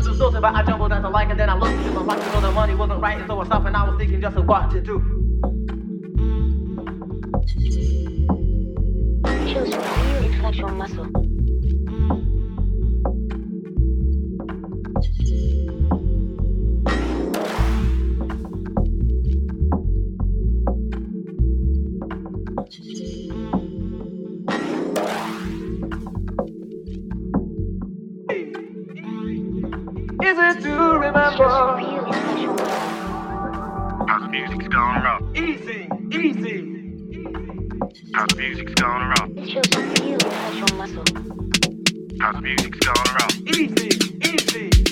was insulted, but I jumbled at the like, and then I looked at my watch to know the money wasn't right, and so I stopped, and I was thinking just of what to do. Choose one new intellectual muscle. remember. the music's gone. Easy, easy. House music's gone wrong. House music's gone wrong. Easy, easy.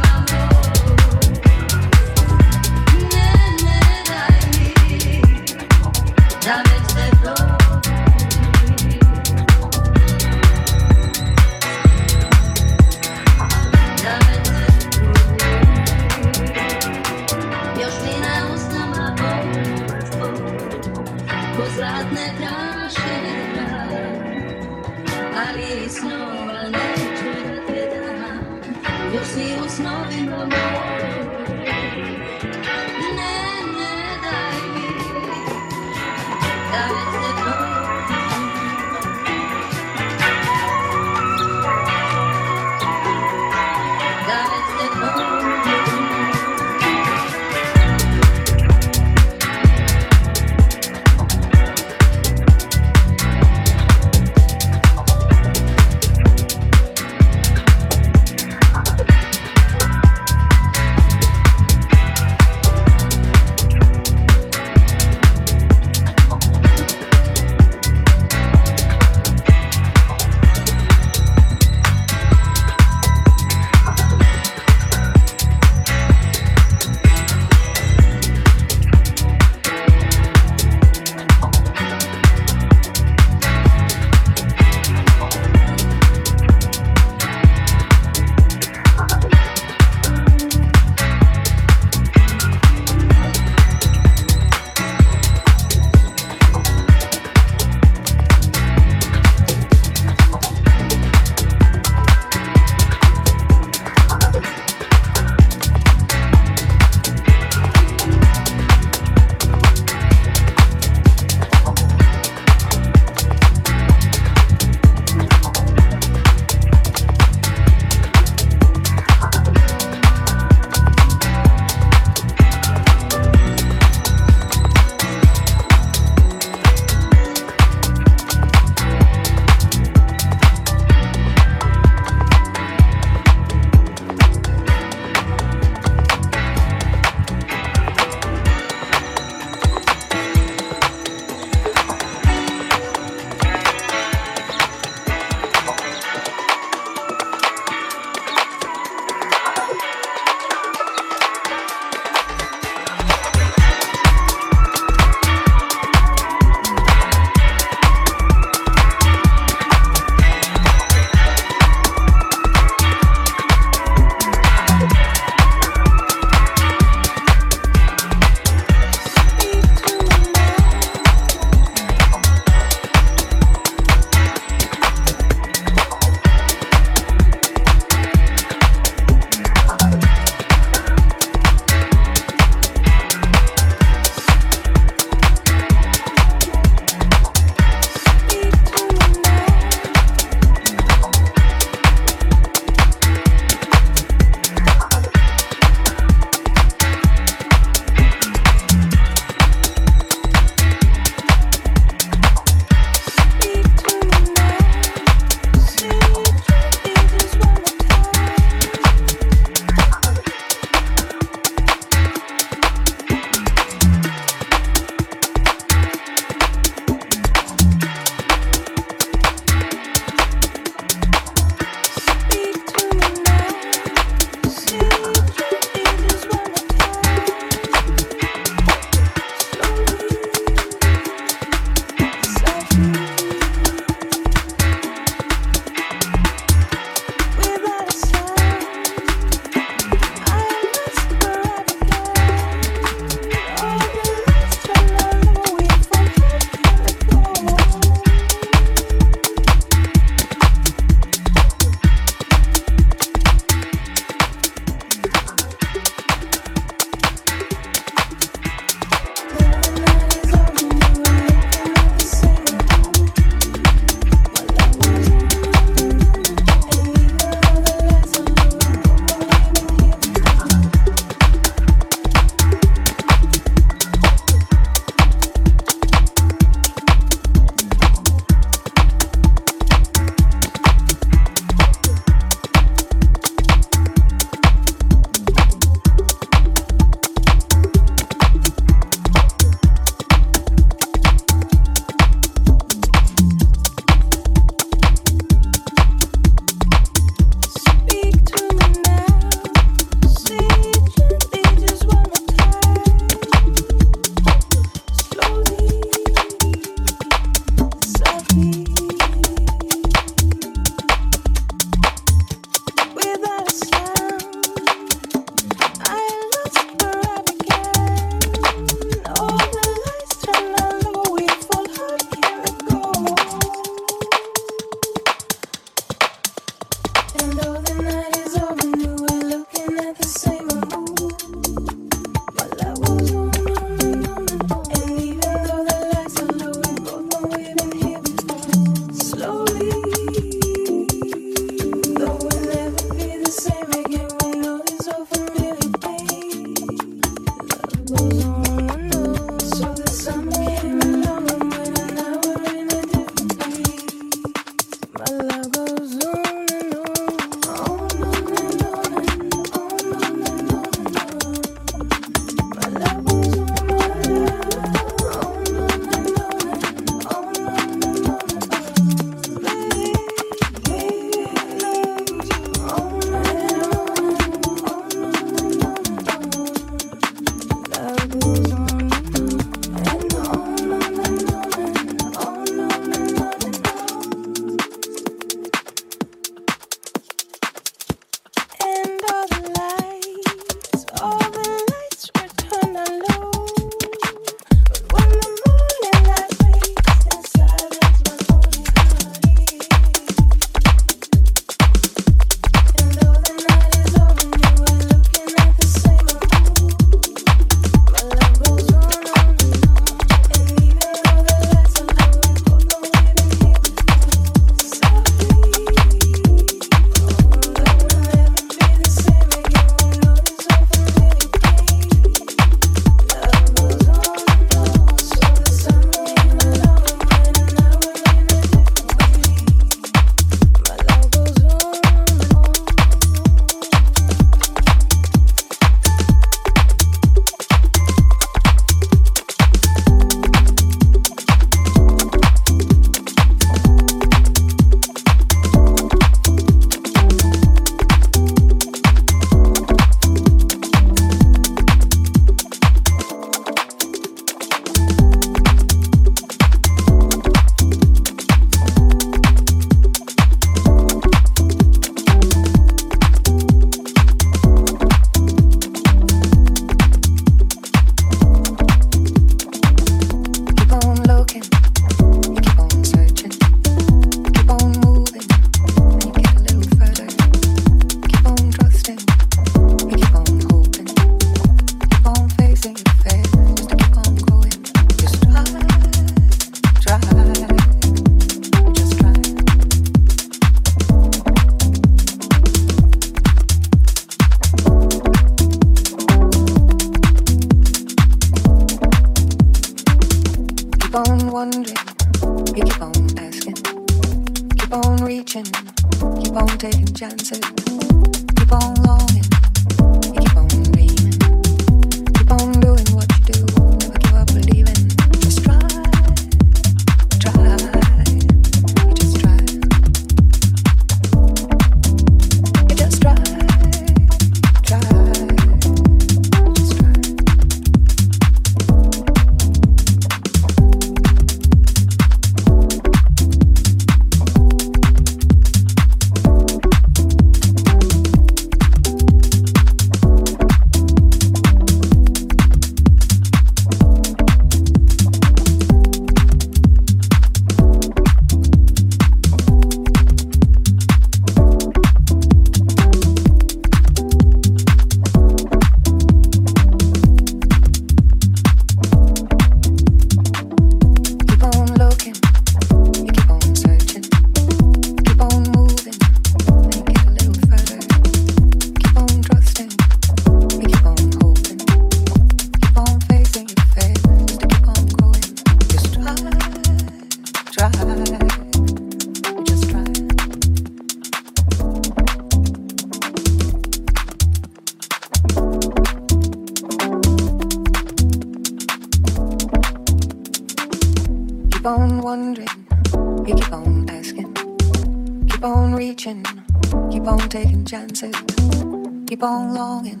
keep on longing,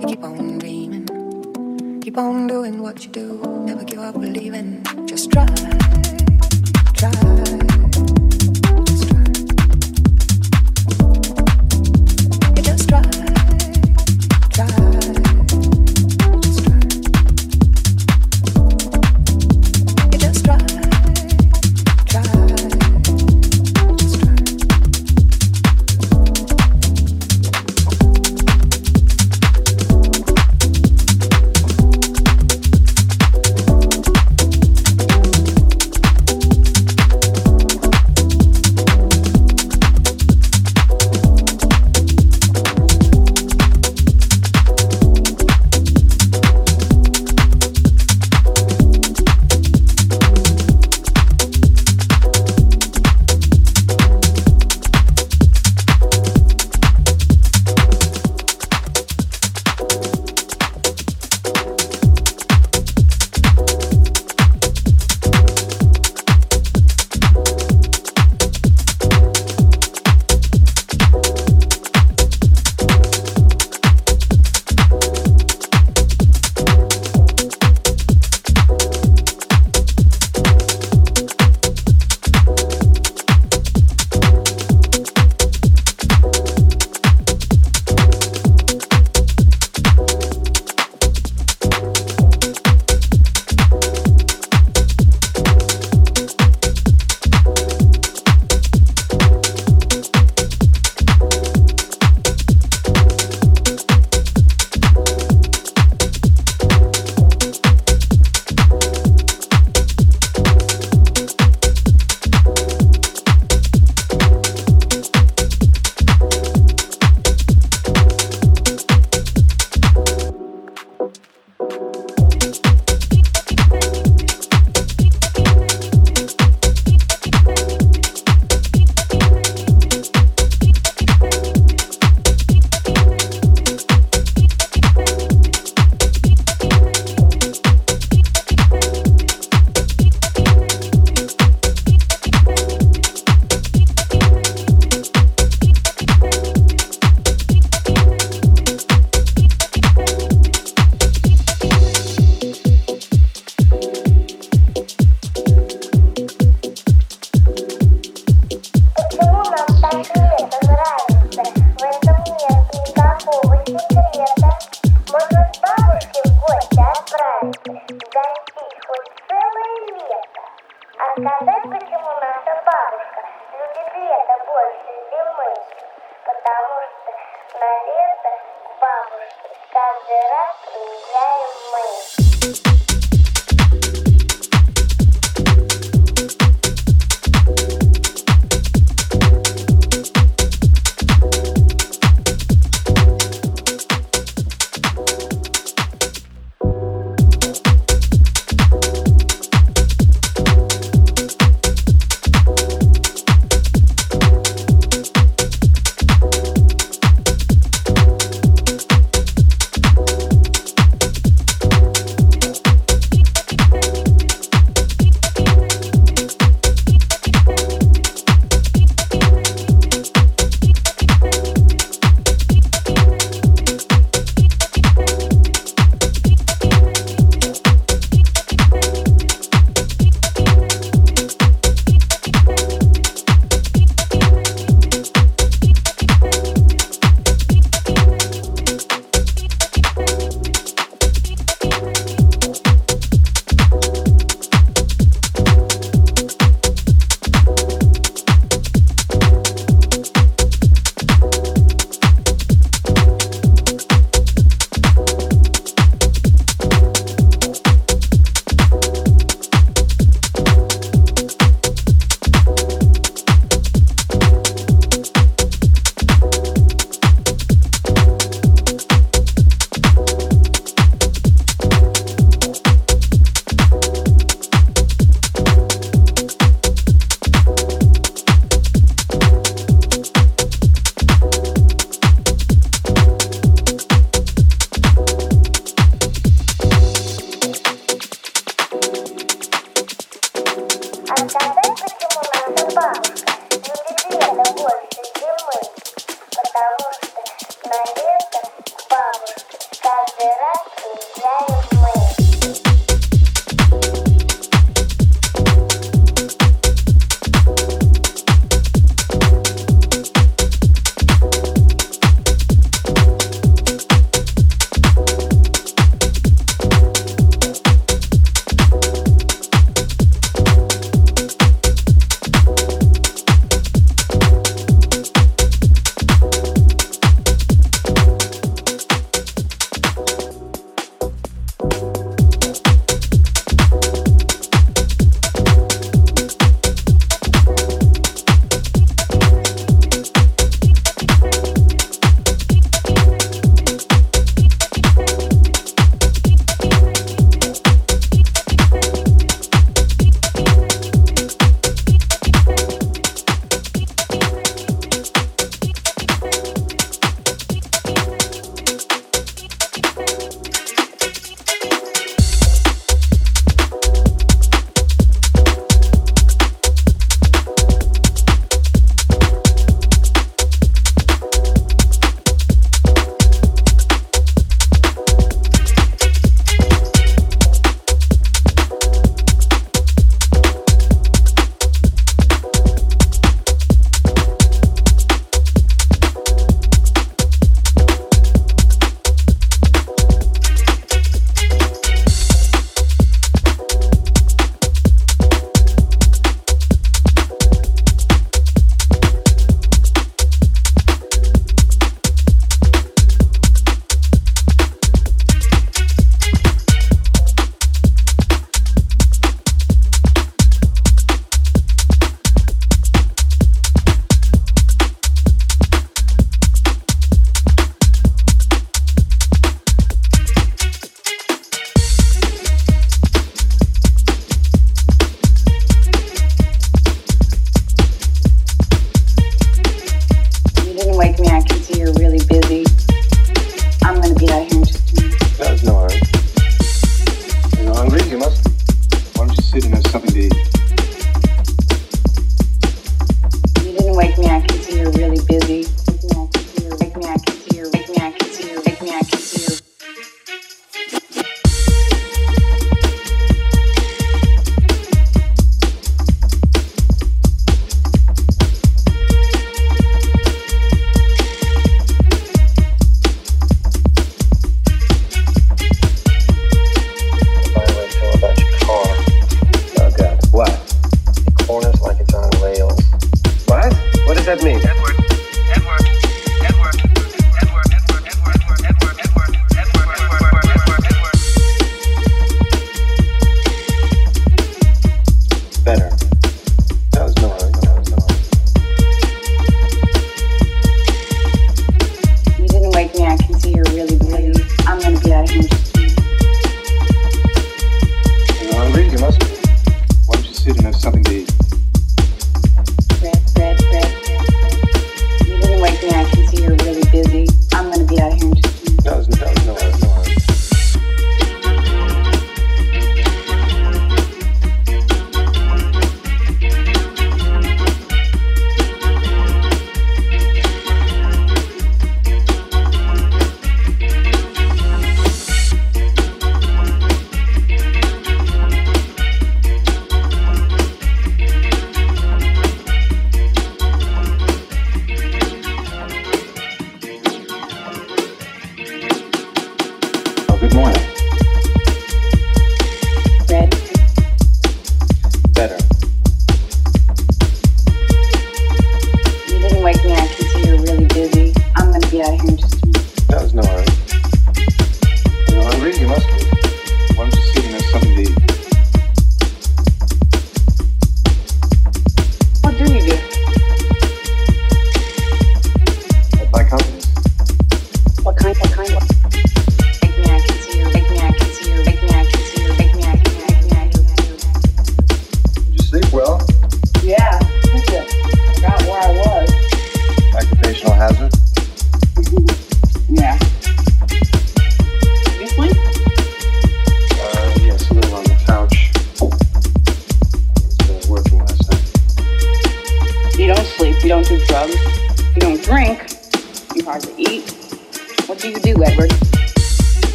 you keep on dreaming, keep on doing what you do.